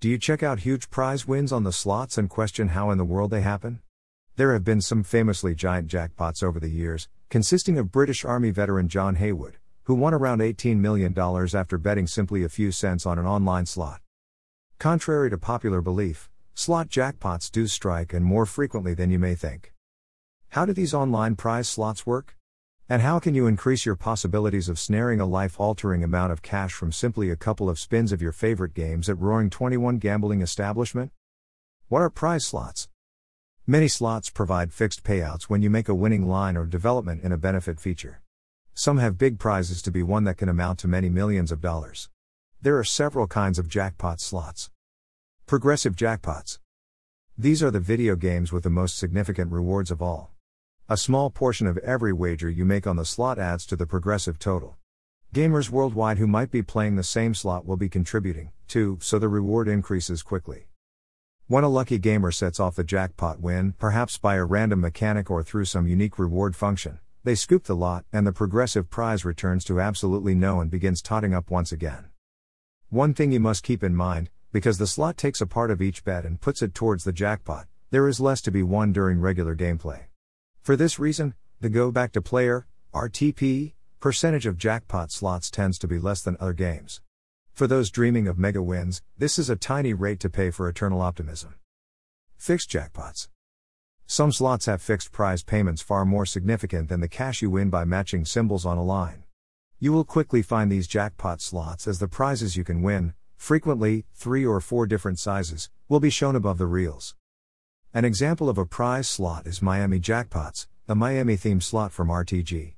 Do you check out huge prize wins on the slots and question how in the world they happen? There have been some famously giant jackpots over the years, consisting of British Army veteran Jon Heywood, who won around $18 million after betting simply a few cents on an online slot. Contrary to popular belief, slot jackpots do strike and more frequently than you may think. How do these online prize slots work? And how can you increase your possibilities of snaring a life altering amount of cash from simply a couple of spins of your favorite games at Roaring 21 Gambling Establishment? What are prize slots? Many slots provide fixed payouts when you make a winning line or development in a benefit feature. Some have big prizes to be won that can amount to many millions of dollars. There are several kinds of jackpot slots. Progressive jackpots. These are the video games with the most significant rewards of all. A small portion of every wager you make on the slot adds to the progressive total. Gamers worldwide who might be playing the same slot will be contributing, too, so the reward increases quickly. When a lucky gamer sets off the jackpot win, perhaps by a random mechanic or through some unique reward function, they scoop the lot, and the progressive prize returns to absolutely no and begins totting up once again. One thing you must keep in mind because the slot takes a part of each bet and puts it towards the jackpot, there is less to be won during regular gameplay. For this reason, the go back to player, RTP, percentage of jackpot slots tends to be less than other games. For those dreaming of mega wins, this is a tiny rate to pay for eternal optimism. Fixed jackpots. Some slots have fixed prize payments far more significant than the cash you win by matching symbols on a line. You will quickly find these jackpot slots as the prizes you can win, frequently, three or four different sizes, will be shown above the reels. An example of a prize slot is Miami Jackpots, a Miami themed slot from RTG.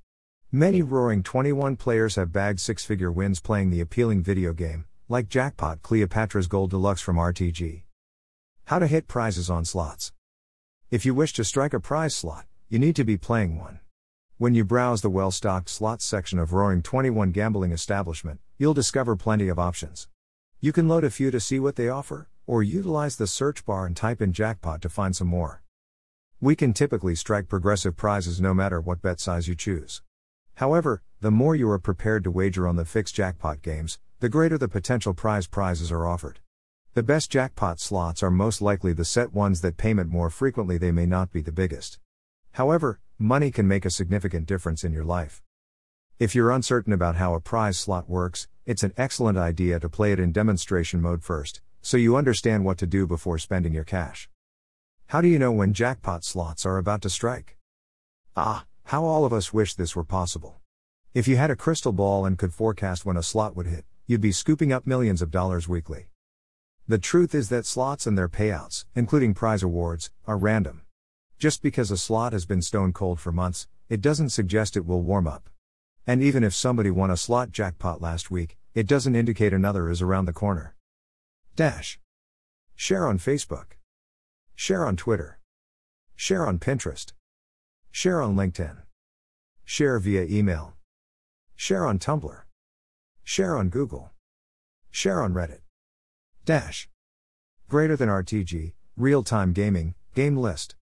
Many Roaring 21 players have bagged six figure wins playing the appealing video game, like Jackpot Cleopatra's Gold Deluxe from RTG. How to hit prizes on slots. If you wish to strike a prize slot, you need to be playing one. When you browse the well stocked slots section of Roaring 21 Gambling Establishment, you'll discover plenty of options. You can load a few to see what they offer, or utilize the search bar and type in jackpot to find some more. We can typically strike progressive prizes no matter what bet size you choose. However, the more you are prepared to wager on the fixed jackpot games, the greater the potential prize prizes are offered. The best jackpot slots are most likely the set ones that payment more frequently they may not be the biggest. However, money can make a significant difference in your life. If you're uncertain about how a prize slot works, it's an excellent idea to play it in demonstration mode first, so you understand what to do before spending your cash. How do you know when jackpot slots are about to strike? Ah, how all of us wish this were possible. If you had a crystal ball and could forecast when a slot would hit, you'd be scooping up millions of dollars weekly. The truth is that slots and their payouts, including prize awards, are random. Just because a slot has been stone cold for months, it doesn't suggest it will warm up. And even if somebody won a slot jackpot last week, it doesn't indicate another is around the corner. Dash. Share on Facebook. Share on Twitter. Share on Pinterest. Share on LinkedIn. Share via email. Share on Tumblr. Share on Google. Share on Reddit. Dash. Greater than RTG, real time gaming, game list.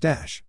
Dash.